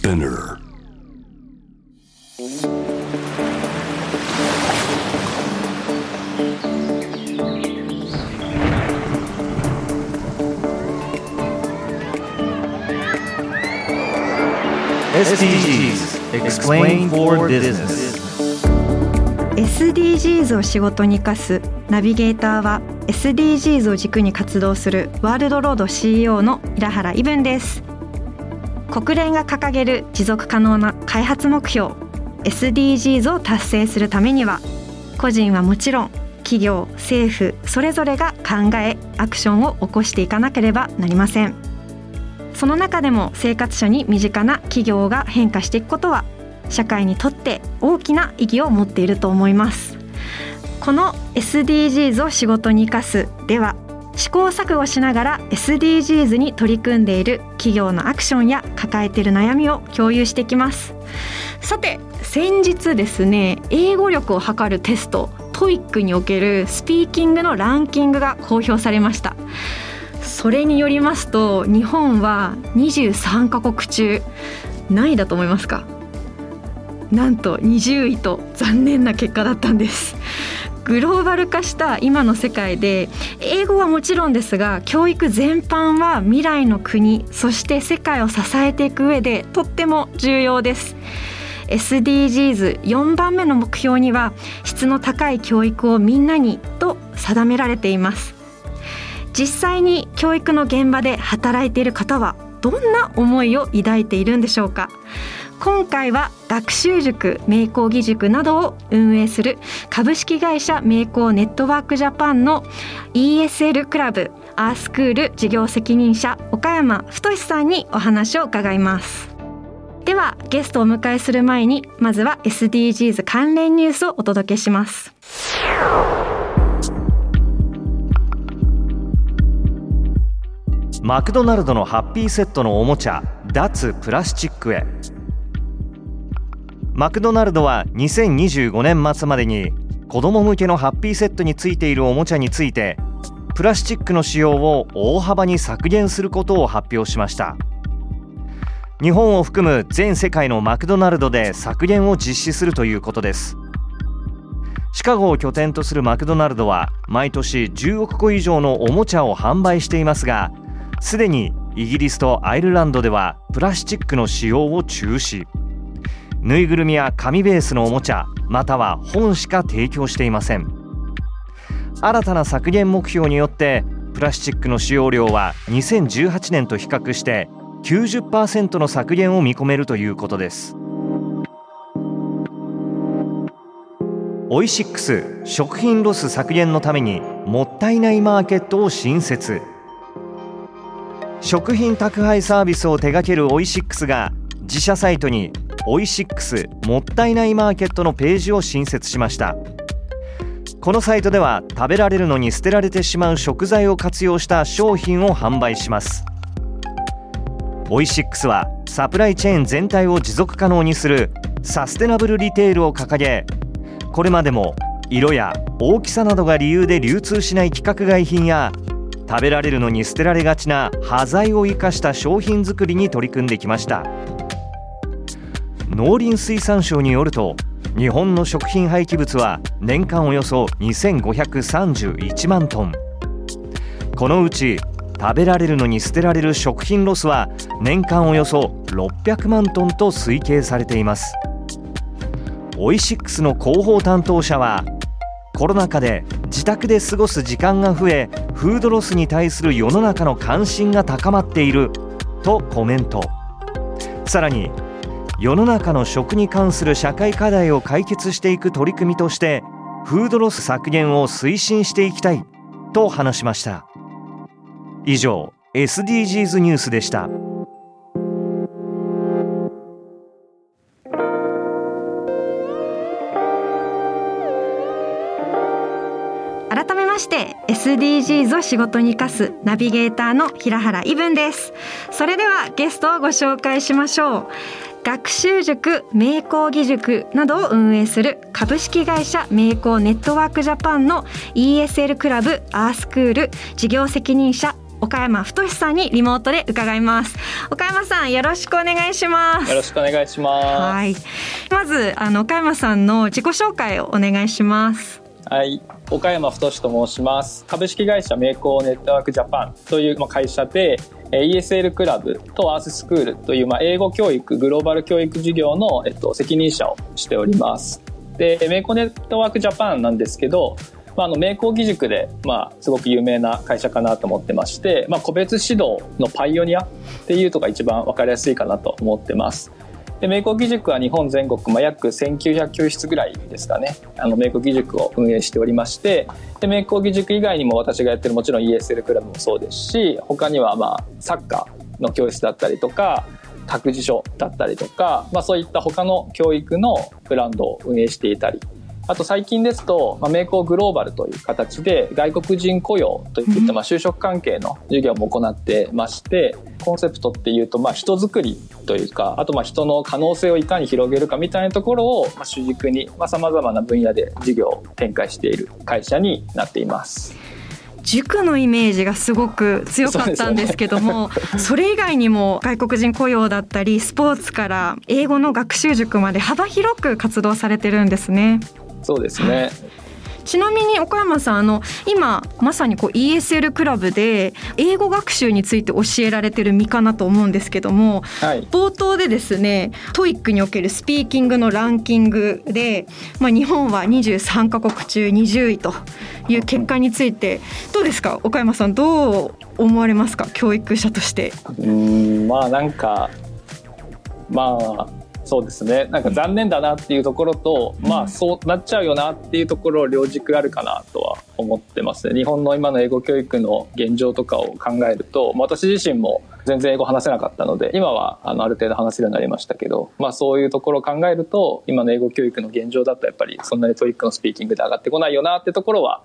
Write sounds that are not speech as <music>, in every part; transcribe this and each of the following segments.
Spinner SDGs Explain for Business SDGs を仕事に生かすナビゲーターは SDGs を軸に活動するワールドロード CEO の平原伊文です国連が掲げる持続可能な開発目標 SDGs を達成するためには個人はもちろん企業政府それぞれが考えアクションを起こしていかなければなりません。その中でも生活者に身近な企業が変化していくことは社会にとって大きな意義を持っていると思います。この SDGs を仕事に生かすでは試行錯誤しながら SDGs に取り組んでいる企業のアクションや抱えている悩みを共有していきます。さて先日ですね英語力を測るテスト TOEIC におけるスピーキングのランキングが公表されました。それによりますと日本は23カ国中何位だと思いますか？なんと20位と残念な結果だったんです。グローバル化した今の世界で英語はもちろんですが教育全般は未来の国そして世界を支えていく上でとっても重要です。SDGs4 番目の目標には質の高い教育をみんなにと定められています。実際に教育の現場で働いている方はどんな思いを抱いているんでしょうか？今回は学習塾名工義塾などを運営する株式会社名工ネットワークジャパンの ESL クラブアースクール事業責任者岡山太さんにお話を伺います。ではゲストをお迎えする前にまずは SDGs 関連ニュースをお届けします。マクドナルドのハッピーセットのおもちゃ脱プラスチックへ。マクドナルドは2025年末までに子ども向けのハッピーセットについているおもちゃについてプラスチックの使用を大幅に削減することを発表しました。日本を含む全世界のマクドナルドで削減を実施するということです。シカゴを拠点とするマクドナルドは毎年10億個以上のおもちゃを販売していますがすでにイギリスとアイルランドではプラスチックの使用を中止。ぬいぐるみや紙ベースのおもちゃまたは本しか提供していません。新たな削減目標によってプラスチックの使用量は2018年と比較して90%の削減を見込めるということです。オイシックス食品ロス削減のためにもったいないマーケットを新設。食品宅配サービスを手掛けるオイシックスが自社サイトにオイシックスもったいないマーケットのページを新設しました。このサイトでは食べられるのに捨てられてしまう食材を活用した商品を販売します。オイシックスはサプライチェーン全体を持続可能にするサステナブルリテールを掲げこれまでも色や大きさなどが理由で流通しない規格外品や食べられるのに捨てられがちな端材を生かした商品作りに取り組んできました。農林水産省によると日本の食品廃棄物は年間およそ2531万トン。このうち食べられるのに捨てられる食品ロスは年間およそ600万トンと推計されています。オイシックスの広報担当者はコロナ禍で自宅で過ごす時間が増えフードロスに対する世の中の関心が高まっているとコメント。さらに世の中の食に関する社会課題を解決していく取り組みとしてフードロス削減を推進していきたいと話しました。以上 SDGs ニュースでした。SDGs を仕事に生かすナビゲーターの平原伊文です。それではゲストをご紹介しましょう。学習塾名工義塾などを運営する株式会社名工ネットワークジャパンの ESL クラブアースクール事業責任者岡山太さんにリモートで伺います。岡山さんよろしくお願いします。よろしくお願いします。はい。まずあの岡山さんの自己紹介をお願いしますはい。岡山太と申します。株式会社メイコーネットワークジャパンという会社で ESL クラブとアーススクールという、ま、英語教育グローバル教育事業の、えっと、責任者をしております。でメイコーネットワークジャパンなんですけどまあ、あの名工義塾で、まあ、すごく有名な会社かなと思ってまして、まあ、個別指導のパイオニアっていうとが一番分かりやすいかなと思ってます。で名工義塾は日本全国、まあ、約1900教室ぐらいですかね。あの名工義塾を運営しておりましてで名工義塾以外にも私がやってるもちろん ESL クラブもそうですし他にはまあサッカーの教室だったりとか託児所だったりとか、まあ、そういった他の教育のブランドを運営していたりあと最近ですと、まあ、メイクグローバルという形で外国人雇用といった、まあ、就職関係の授業も行ってまして、コンセプトっていうと、まあ、人づくりというか、あとまあ人の可能性をいかに広げるかみたいなところを、まあ、主軸に、まあ、様々な分野で事業を展開している会社になっています。塾のイメージがすごく強かったんですけども <laughs> それ以外にも外国人雇用だったりスポーツから英語の学習塾まで幅広く活動されてるんですね。そうですね。ちなみに岡山さんあの今まさにこう ESL クラブで英語学習について教えられてる身かなと思うんですけども、はい、冒頭でですね TOEIC におけるスピーキングのランキングで、まあ、日本は23カ国中20位という結果についてどうですか？岡山さんどう思われますか？教育者として。うんまあなんかまあそうですね。なんか残念だなっていうところと、うん、まあそうなっちゃうよなっていうところ両軸あるかなとは思ってますね。日本の今の英語教育の現状とかを考えると私自身も全然英語話せなかったので今はあのある程度話せるようになりましたけど、まあ、そういうところを考えると今の英語教育の現状だとやっぱりそんなに TOEIC のスピーキングで上がってこないよなってところは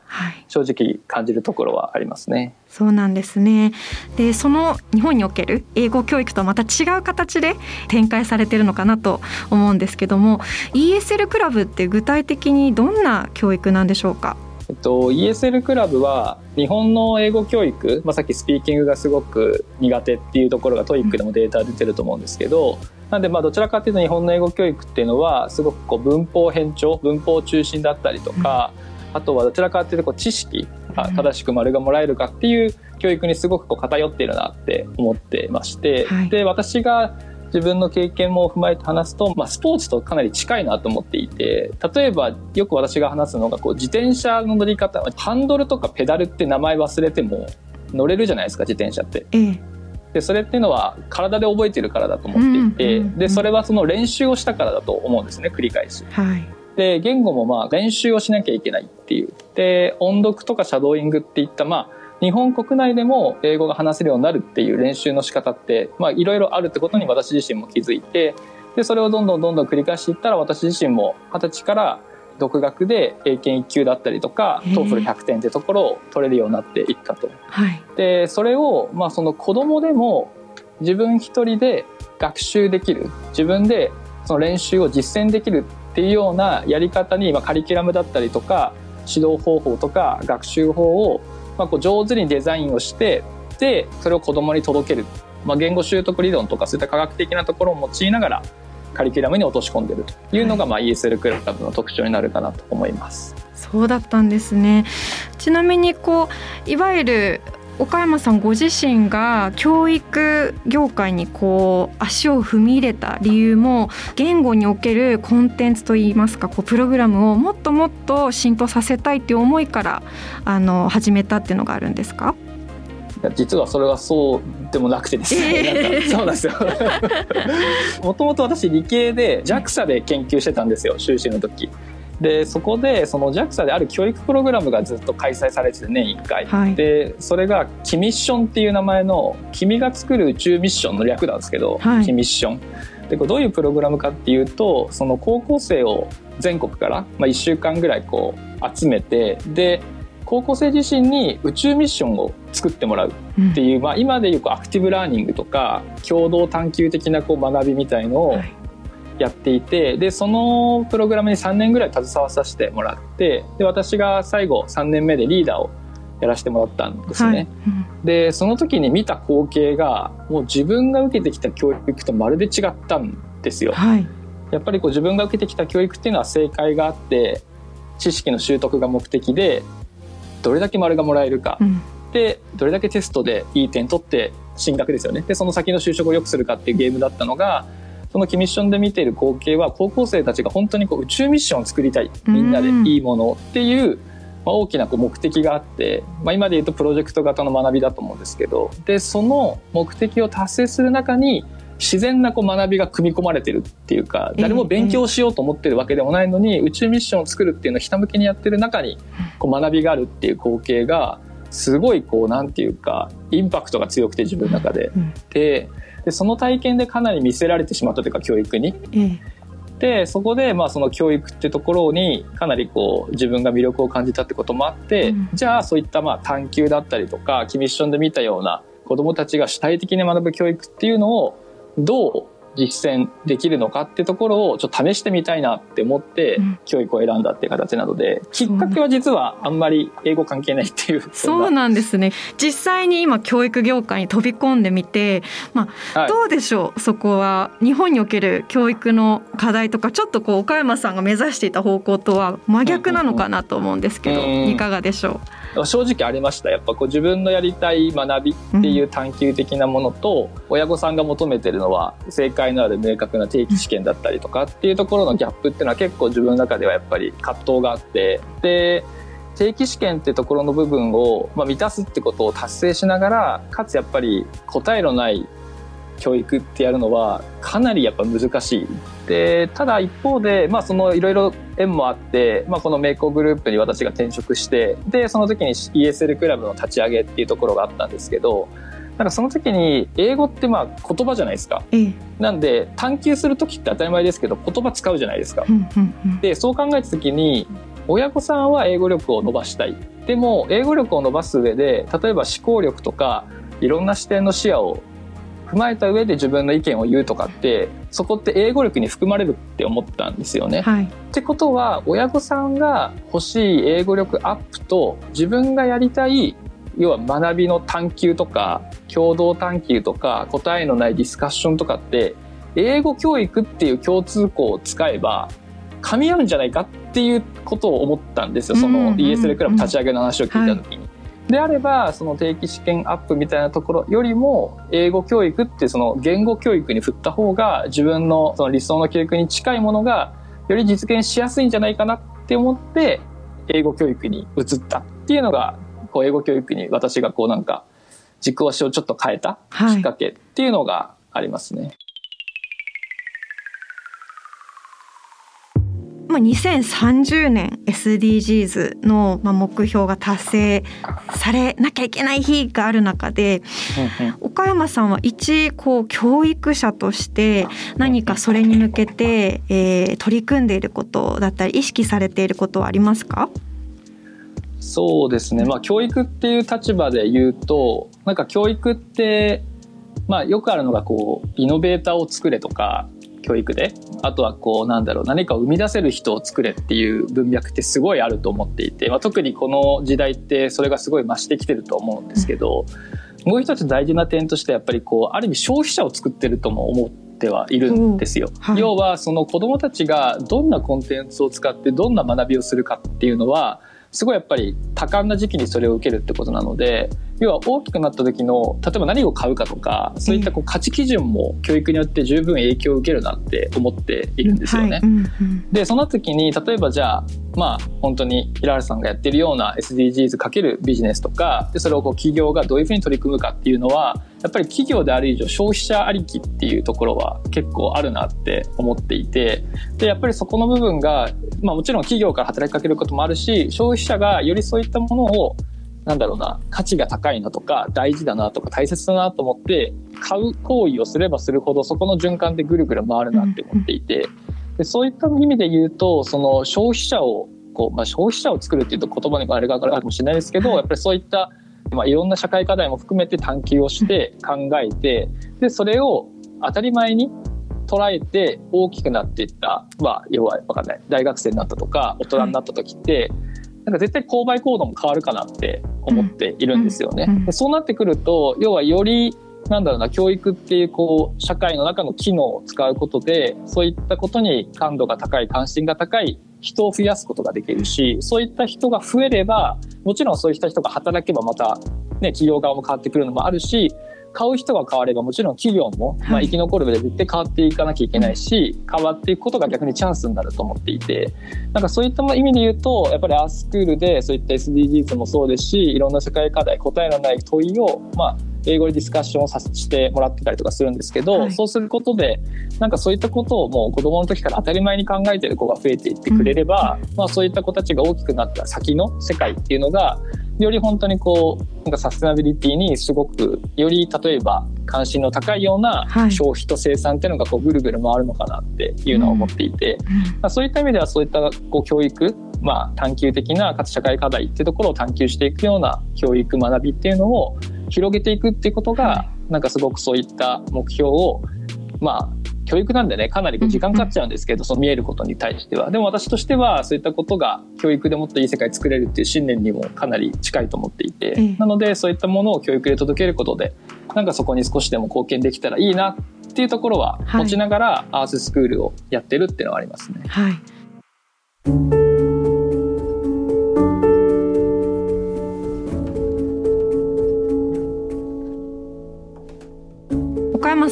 正直感じるところはありますね。はい、そうなんですね。でその日本における英語教育とはまた違う形で展開されてるのかなと思うんですけども ESL クラブって具体的にどんな教育なんでしょうか？えっと、ESL クラブは日本の英語教育、まあ、さっきスピーキングがすごく苦手っていうところが TOEIC でもデータ出てると思うんですけど、なんでまあどちらかというと日本の英語教育っていうのはすごくこう文法偏重文法中心だったりとか、あとはどちらかというとこう知識正しく丸がもらえるかっていう教育にすごくこう偏っているなって思ってまして、はい、で私が自分の経験も踏まえて話すと、まあ、スポーツとかなり近いなと思っていて例えばよく私が話すのがこう自転車の乗り方ハンドルとかペダルって名前忘れても乗れるじゃないですか自転車って。ええでそれっていうのは体で覚えてるからだと思っていて、うんうんうん、でそれはその練習をしたからだと思うんですね繰り返し。はい、で言語もまあ練習をしなきゃいけないっていうで音読とかシャドーイングっていったまあ日本国内でも英語が話せるようになるっていう練習の仕方っていろいろあるってことに私自身も気づいてでそれをどんどんどんどん繰り返していったら私自身も二十歳から独学で英検1級だったりとか TOEFL100 点ってところを取れるようになっていったと。はい、でそれを、まあ、その子供でも自分一人で学習できる自分でその練習を実践できるっていうようなやり方に、まあ、カリキュラムだったりとか指導方法とか学習法をまあ、こう上手にデザインをしてでそれを子どもに届ける、まあ、言語習得理論とかそういった科学的なところを用いながらカリキュラムに落とし込んでる。というのが、まあ、ESL クラブの特徴になるかなと思います。そうだったんですね。ちなみにこういわゆる岡山さんご自身が教育業界にこう足を踏み入れた理由も言語におけるコンテンツといいますかこうプログラムをもっともっと浸透させたいっていう思いからあの始めたっていうのがあるんですか？実はそれはそうでもなくてですね、えー、そうなんですよ。<laughs> もともと私理系で JAXA で研究してたんですよ修士の時でそこでその JAXA である教育プログラムがずっと開催されてて年1回、はい、でそれが「キミッション」っていう名前の「君が作る宇宙ミッション」の略なんですけど「はい、キミッション」でこれどういうプログラムかっていうとその高校生を全国から、まあ、1週間ぐらいこう集めてで高校生自身に宇宙ミッションを作ってもらうっていう、うん、まあ、今でいうアクティブラーニングとか共同探究的なこう学びみたいのをやっていてでそのプログラムに3年ぐらい携わさせてもらってで私が最後3年目でリーダーをやらせてもらったんですね。はい。でその時に見た光景がもう自分が受けてきた教育とまるで違ったんですよ。はい。やっぱりこう自分が受けてきた教育っていうのは正解があって知識の習得が目的でどれだけ丸がもらえるか。うん。でどれだけテストでいい点取って進学ですよね。でその先の就職を良くするかっていうゲームだったのがそのキミッションで見ている光景は高校生たちが本当にこう宇宙ミッションを作りたいみんなでいいものっていう、まあ、大きなこう目的があって、まあ、今で言うとプロジェクト型の学びだと思うんですけどでその目的を達成する中に自然なこう学びが組み込まれてるっていうか誰も勉強しようと思ってるわけでもないのに宇宙ミッションを作るっていうのをひたむきにやってる中にこう学びがあるっていう光景がすごいこうなんていうかインパクトが強くて自分の中で。うん。ででその体験でかなり見せられてしまったというか教育に。ええでそこでまあその教育ってところにかなりこう自分が魅力を感じたってこともあって、うんじゃあそういったまあ探究だったりとかキミッションで見たような子どもたちが主体的に学ぶ教育っていうのをどう実践できるのかってところをちょっと試してみたいなって思ってうん。教育を選んだっていう形なので、きっかけは実はあんまり英語関係ないっていう <laughs> そうなんですね。実際に今教育業界に飛び込んでみて、まあはい。どうでしょう？そこは日本における教育の課題とかちょっとこう岡山さんが目指していた方向とは真逆なのかなと思うんですけど、うん。いかがでしょ正直ありました。やっぱこう自分のやりたい学びっていう探究的なものと、親御さんが求めてるのは正解のある明確な定期試験だったりとかっていうところのギャップっていうのは結構自分の中ではやっぱり葛藤があって。で定期試験ってところの部分を、まあ、満たすってことを達成しながらかつやっぱり答えのない教育ってやるのはかなりやっぱ難しい。でただ一方で、まあ、そのいろいろ縁もあって、まあ、このメイコグループに私が転職してでその時に ESL クラブの立ち上げっていうところがあったんですけどなんかその時に英語ってまあ言葉じゃないですか。う。ええ、なんで探求する時って当たり前ですけど言葉使うじゃないですか。うんうんうんでそう考えた時に親御さんは英語力を伸ばしたいでも英語力を伸ばす上で例えば思考力とかいろんな視点の視野を踏まえた上で自分の意見を言うとかってそこって英語力に含まれるって思ったんですよね。はい。ってことは親御さんが欲しい英語力アップと自分がやりたい要は学びの探求とか共同探求とか答えのないディスカッションとかって英語教育っていう共通項を使えば噛み合うんじゃないかっていうことを思ったんですよその ESL クラブ立ち上げの話を聞いた時に。であればその定期試験アップみたいなところよりも英語教育ってその言語教育に振った方が自分のその理想の教育に近いものがより実現しやすいんじゃないかなって思って英語教育に移ったっていうのがこう英語教育に私がこうなんか軸足をちょっと変えたきっかけっていうのがありますね。まあ、2030年 SDGs のまあ目標が達成されなきゃいけない日がある中で岡山さんは一こう教育者として何かそれに向けて、えー取り組んでいることだったり意識されていることはありますか？そうですね、まあ、教育っていう立場で言うとなんか教育って、まあ、よくあるのがこうイノベーターを作れとか教育であとはこうなんだろう何かを生み出せる人を作れっていう文脈ってすごいあると思っていて、まあ、特にこの時代ってそれがすごい増してきてると思うんですけど、もう一つ大事な点としてやっぱりこうある意味消費者を作ってるとも思ってはいるんですよ。はい要はその子どもたちがどんなコンテンツを使ってどんな学びをするかっていうのはすごいやっぱり多感な時期にそれを受けるってことなので要は大きくなった時の例えば何を買うかとかそういったこう価値基準も教育によって十分影響を受けるなって思っているんですよね。はい。うん。うん。でその時に例えばじゃあまあ本当に平原さんがやってるような SDGs かけるビジネスとかでそれをこう企業がどういうふうに取り組むかっていうのはやっぱり企業である以上消費者ありきっていうところは結構あるなって思っていてでやっぱりそこの部分が、まあ、もちろん企業から働きかけることもあるし消費者がよりそういったものをなんだろうな価値が高いなとか大事だなとか大切だなと思って買う行為をすればするほどそこの循環でぐるぐる回るなって思っていて。でそういった意味で言うとその消費者をこう、まあ、消費者を作るっていうと言葉にあれがあるかもしれないですけど、やっぱりそういった、まあ、いろんな社会課題も含めて探求をして考えてでそれを当たり前に捉えて大きくなっていった、まあ、要は分かんない。大学生になったとか大人になった時って、なんか絶対購買行動も変わるかなって思っているんですよね。でそうなってくると要はよりなんだろうな教育っていうこう社会の中の機能を使うことでそういったことに感度が高い関心が高い人を増やすことができるしそういった人が増えればもちろんそういった人が働けばまた、ね、企業側も変わってくるのもあるし買う人が変わればもちろん企業も、まあ、生き残る上で絶対変わっていかなきゃいけないし、変わっていくことが逆にチャンスになると思っていてなんかそういった意味で言うとやっぱりアースクールでそういった SDGs もそうですしいろんな世界課題答えのない問いを、まあ、英語でディスカッションをさせてもらってたりとかするんですけど、はい、そうすることでなんかそういったことをもう子供の時から当たり前に考えてる子が増えていってくれれば、うん、まあ、そういった子たちが大きくなった先の世界っていうのがより本当にこうなんかサステナビリティにすごくより例えば関心の高いような消費と生産っていうのがこうぐるぐる回るのかなっていうのは思っていて、うん、そういった意味ではそういったこう教育まあ、探究的なかつ社会課題っていうところを探求していくような教育学びっていうのを広げていくっていうことが、なんかすごくそういった目標をまあ教育なんでねかなり時間かかっちゃうんですけど、その見えることに対しては。でも私としてはそういったことが教育でもっといい世界作れるっていう信念にもかなり近いと思っていて、なのでそういったものを教育で届けることでなんかそこに少しでも貢献できたらいいなっていうところは持ちながらアーススクールをやってるっていうのはありますね。はい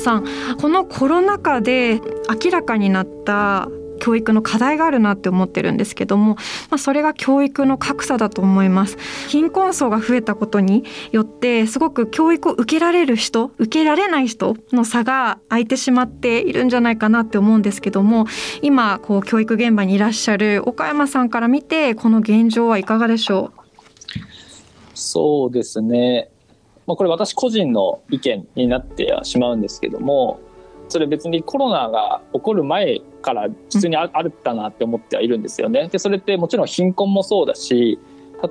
さんこのコロナ禍で明らかになった教育の課題があるなって思ってるんですけども、まあ、それが教育の格差だと思います。貧困層が増えたことによってすごく教育を受けられる人受けられない人の差が空いてしまっているんじゃないかなって思うんですけども今こう教育現場にいらっしゃる岡山さんから見てこの現状はいかがでしょう？そうですね。まあ、これ私個人の意見になってはしまうんですけどもそれ別にコロナが起こる前から普通にあったなって思ってはいるんですよね。でそれってもちろん貧困もそうだし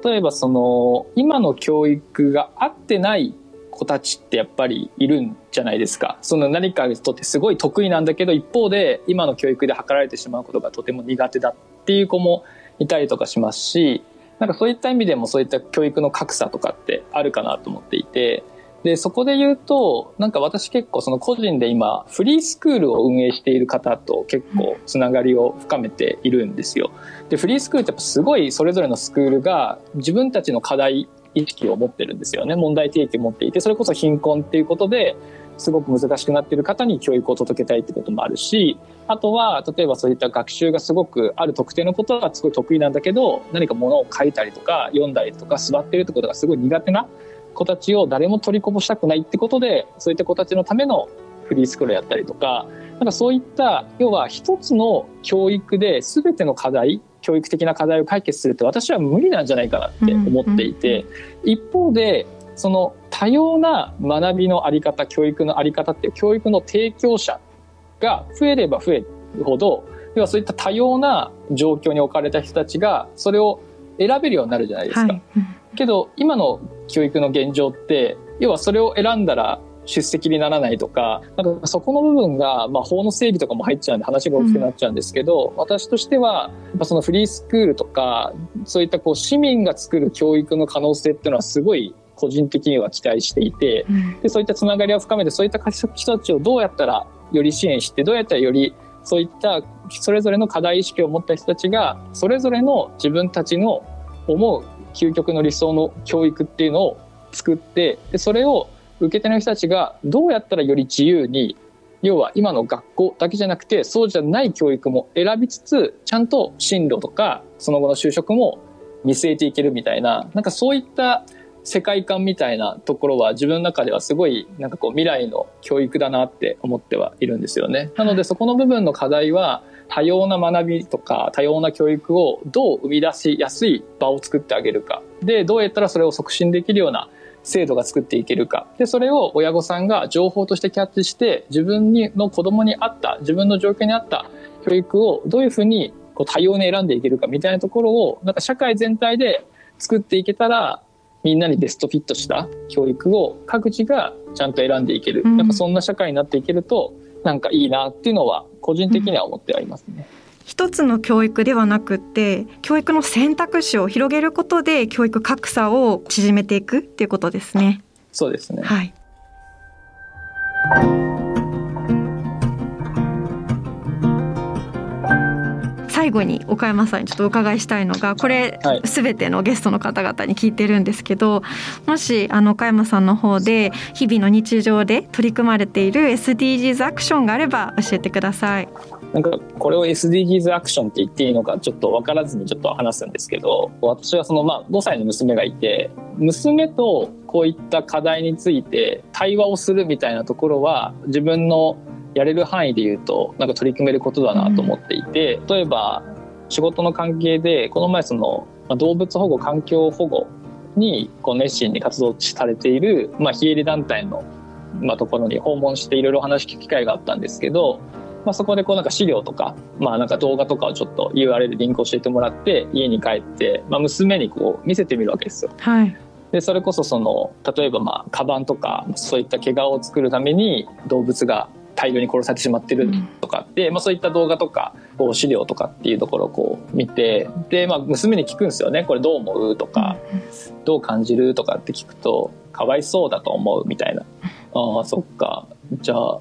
例えばその今の教育が合ってない子たちってやっぱりいるんじゃないですか。その何かにとってすごい得意なんだけど一方で今の教育で図られてしまうことがとても苦手だっていう子もいたりとかしますしなんかそういった意味でもそういった教育の格差とかってあるかなと思っていて、で、そこで言うと、なんか私結構その個人で今、フリースクールを運営している方と結構つながりを深めているんですよ。で、フリースクールってやっぱすごいそれぞれのスクールが自分たちの課題意識を持ってるんですよね。問題提起を持っていて、それこそ貧困っていうことで、すごく難しくなっている方に教育を届けたいってこともあるし、あとは、例えばそういった学習がすごくある特定のことがすごい得意なんだけど、何か物を書いたりとか読んだりとか座ってるってことがすごい苦手な子たちを誰も取りこぼしたくないってことで、そういった子たちのためのフリースクールやったりとか、なんかそういった、要は一つの教育で全ての課題、教育的な課題を解決するって私は無理なんじゃないかなって思っていて、一方で、その多様な学びのあり方、教育のあり方っていう教育の提供者が増えれば増えるほど、要はそういった多様な状況に置かれた人たちが、それを選べるようになるじゃないですか。はい、けど、今の教育の現状って、要はそれを選んだら出席にならないとか、なんかそこの部分が、まあ法の整備とかも入っちゃうんで話が大きくなっちゃうんですけど、うん、私としては、そのフリースクールとか、そういったこう市民が作る教育の可能性っていうのはすごい個人的には期待していて、でそういったつながりを深めてそういった人たちをどうやったらより支援してどうやったらよりそういったそれぞれの課題意識を持った人たちがそれぞれの自分たちの思う究極の理想の教育っていうのを作ってでそれを受け手の人たちがどうやったらより自由に要は今の学校だけじゃなくてそうじゃない教育も選びつつちゃんと進路とかその後の就職も見据えていけるみたいななんかそういった世界観みたいなところは自分の中ではすごいなんかこう未来の教育だなって思ってはいるんですよね。なのでそこの部分の課題は多様な学びとか多様な教育をどう生み出しやすい場を作ってあげるか。で、どうやったらそれを促進できるような制度が作っていけるか。で、それを親御さんが情報としてキャッチして自分にの子供に合った、自分の状況に合った教育をどういうふうにこう多様に選んでいけるかみたいなところをなんか社会全体で作っていけたらみんなにベストフィットした教育を各自がちゃんと選んでいける、うん、やっぱそんな社会になっていけるとなんかいいなっていうのは個人的には思ってはいますね。一つの教育ではなくって教育の選択肢を広げることで教育格差を縮めていくっていうことですね。そうですね。はい。最後に岡山さんにちょっとお伺いしたいのがこれ、すべてのゲストの方々に聞いてるんですけどもしあの岡山さんの方で日々の日常で取り組まれている SDGs アクションがあれば教えてください。なんかこれを SDGs アクションって言っていいのかちょっと分からずにちょっと話すんですけど私はそのまあ5歳の娘がいて娘とこういった課題について対話をするみたいなところは自分のやれる範囲で言うとなんか取り組めることだなと思っていて、例えば仕事の関係でこの前その動物保護環境保護にこう熱心に活動されている、まあ、非営利団体の、ま、ところに訪問していろいろ話聞く機会があったんですけど、まあ、そこでこうなんか資料とか,、まあ、なんか動画とかをちょっと URL でリンク教えてもらって家に帰って、まあ、娘にこう見せてみるわけですよ。はい。でそれこそその例えばまあカバンとかそういった毛皮を作るために動物が大量に殺されてしまってるとかって、うん、まあ、そういった動画とかこう資料とかっていうところをこう見てで、まあ、娘に聞くんですよね。これどう思うとか、どう感じるとかって聞くとかわいそうだと思うみたいな。ああそっか。じゃあ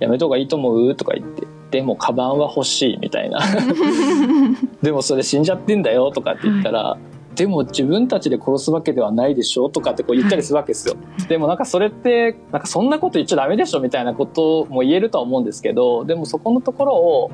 やめた方がいいと思う？とか言って。でもカバンは欲しいみたいな。<laughs> でもそれ死んじゃってんだよとかって言ったら、はい。でも自分たちで殺すわけではないでしょとかってこう言ったりするわけですよ。でもなんかそれってなんかそんなこと言っちゃダメでしょみたいなことも言えるとは思うんですけどでもそこのところを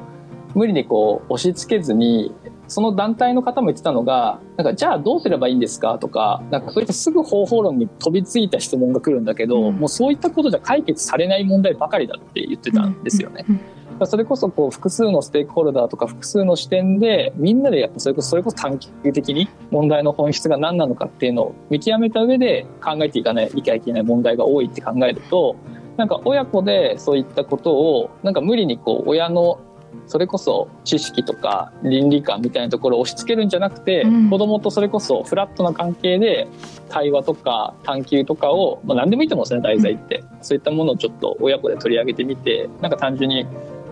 無理にこう押し付けずにその団体の方も言ってたのがなんかじゃあどうすればいいんですか？とかなんかそういったすぐ方法論に飛びついた質問が来るんだけど、うん、もうそういったことじゃ解決されない問題ばかりだって言ってたんですよね。うん。それこそこう複数のステークホルダーとか複数の視点でみんなでやっぱそれこそそれこそ短期的に問題の本質が何なのかっていうのを見極めた上で考えていかないいけない問題が多いって考えるとなんか親子でそういったことをなんか無理にこう親のそれこそ知識とか倫理観みたいなところを押し付けるんじゃなくて、うん、子供とそれこそフラットな関係で対話とか探求とかを、まあ、何でもいいと思うんですね題材って、うん、そういったものをちょっと親子で取り上げてみてなんか単純に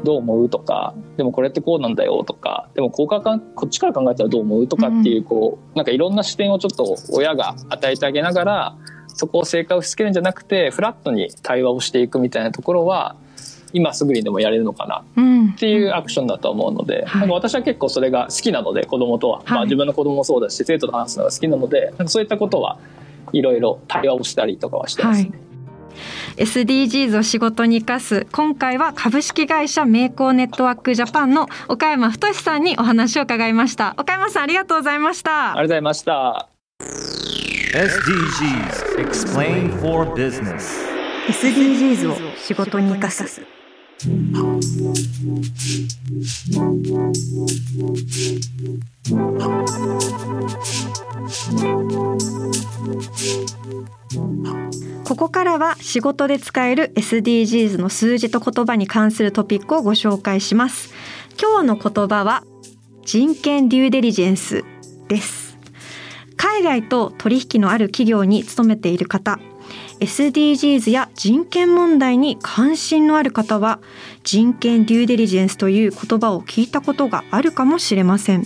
どう思うとかでもこれってこうなんだよとかでもこうかこっちから考えたらどう思うとかっていうこうなんかいろんな視点をちょっと親が与えてあげながらそこを正解を押し付けるんじゃなくてフラットに対話をしていくみたいなところは今すぐにでもやれるのかなっていうアクションだと思うので、うん、なんか私は結構それが好きなので子供とは、はい、まあ、自分の子供もそうだし生徒と話すのが好きなのでなんかそういったことはいろいろ対話をしたりとかはしてます。ね。はい。SDGs を仕事に生かす今回は株式会社名工ネットワークジャパンの岡山太さんにお話を伺いました。岡山さんありがとうございました。ありがとうございました。SDGs Explain for Business SDGs を仕事に生かすここからは仕事で使える SDGs の数字と言葉に関するトピックをご紹介します。今日の言葉は人権デューデリジェンスです。海外と取引のある企業に勤めている方、SDGs や人権問題に関心のある方は人権デューデリジェンスという言葉を聞いたことがあるかもしれません。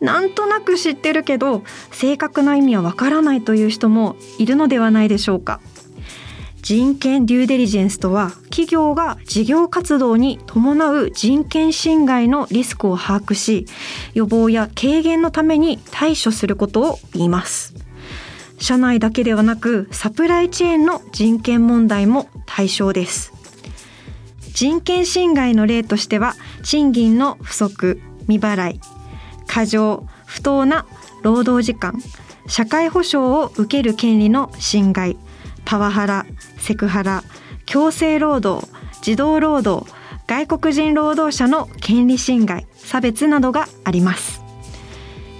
なんとなく知ってるけど正確な意味はわからないという人もいるのではないでしょうか人権デューデリジェンスとは企業が事業活動に伴う人権侵害のリスクを把握し予防や軽減のために対処することを言います社内だけではなくサプライチェーンの人権問題も対象です。人権侵害の例としては賃金の不足未払い過剰不当な労働時間社会保障を受ける権利の侵害パワハラセクハラ強制労働児童労働外国人労働者の権利侵害差別などがあります。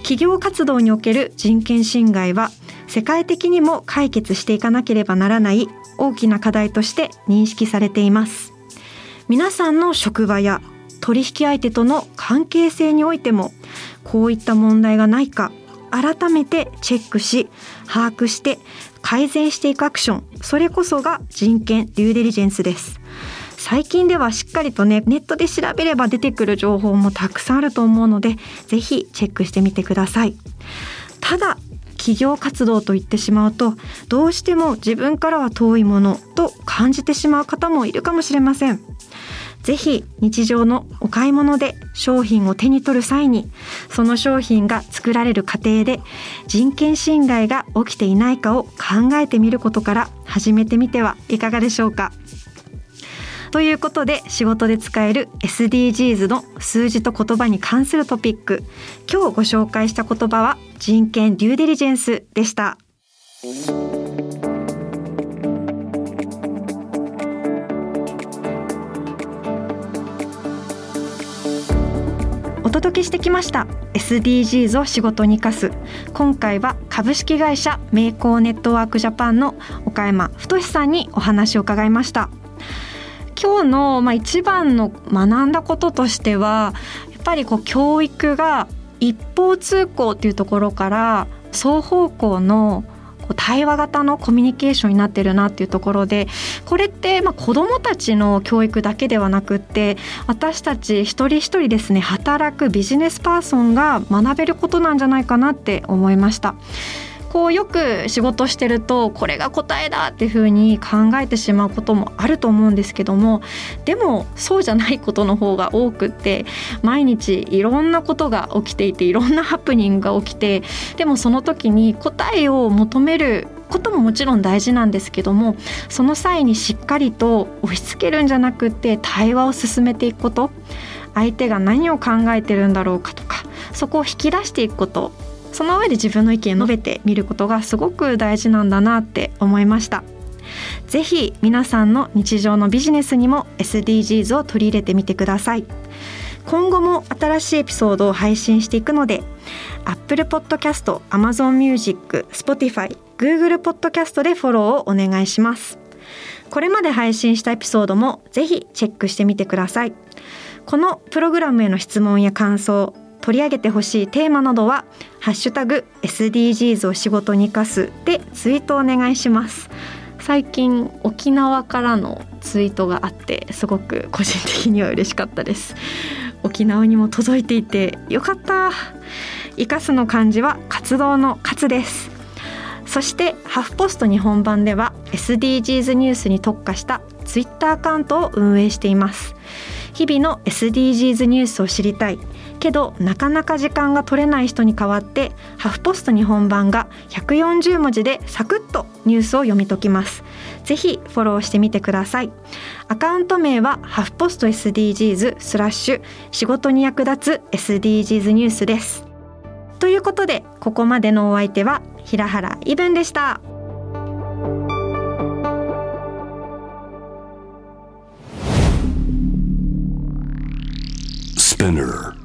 企業活動における人権侵害は世界的にも解決していかなければならない大きな課題として認識されています。皆さんの職場や取引相手との関係性においてもこういった問題がないか改めてチェックし把握して改善していくアクションそれこそが人権デューデリジェンスです。最近ではしっかりとねネットで調べれば出てくる情報もたくさんあると思うのでぜひチェックしてみてください。ただ企業活動と言ってしまうとどうしても自分からは遠いものと感じてしまう方もいるかもしれません。ぜひ日常のお買い物で商品を手に取る際にその商品が作られる過程で人権侵害が起きていないかを考えてみることから始めてみてはいかがでしょうか。ということで仕事で使える SDGs の数字と言葉に関するトピック。今日ご紹介した言葉は人権デューデリジェンスでした。お届けしてきました。SDGs を仕事に生かす。今回は株式会社メイコーネットワークジャパンの岡山太さんにお話を伺いました。今日のまあ一番の学んだこととしてはやっぱりこう教育が一方通行っていうところから双方向の対話型のコミュニケーションになってるなっていうところでこれってまあ子どもたちの教育だけではなくって私たち一人一人ですね働くビジネスパーソンが学べることなんじゃないかなって思いました。こうよく仕事してるとこれが答えだっていうふうに考えてしまうこともあると思うんですけどもでもそうじゃないことの方が多くって毎日いろんなことが起きていていろんなハプニングが起きてでもその時に答えを求めることももちろん大事なんですけどもその際にしっかりと押し付けるんじゃなくて対話を進めていくこと相手が何を考えてるんだろうかとかそこを引き出していくことその上で自分の意見を述べてみることがすごく大事なんだなって思いました。ぜひ皆さんの日常のビジネスにも SDGs を取り入れてみてください。今後も新しいエピソードを配信していくので Apple Podcast、Amazon Music、Spotify、Google Podcast でフォローをお願いします。これまで配信したエピソードもぜひチェックしてみてください。このプログラムへの質問や感想取り上げてほしいテーマなどはハッシュタグ SDGs を仕事に生かすでツイートお願いします。最近沖縄からのツイートがあってすごく個人的には嬉しかったです。沖縄にも届いていてよかった。生かすの漢字は活動の活です。そしてハフポスト日本版では SDGs ニュースに特化したツイッターアカウントを運営しています。日々の SDGs ニュースを知りたい。けどなかなか時間が取れない人に代わってハフポスト日本版が140文字でサクッとニュースを読み解きます。ぜひフォローしてみてください。アカウント名はハフポスト SDGs スラッシュ仕事に役立つ SDGs ニュースです。ということでここまでのお相手は平原イブンでした。Spinner.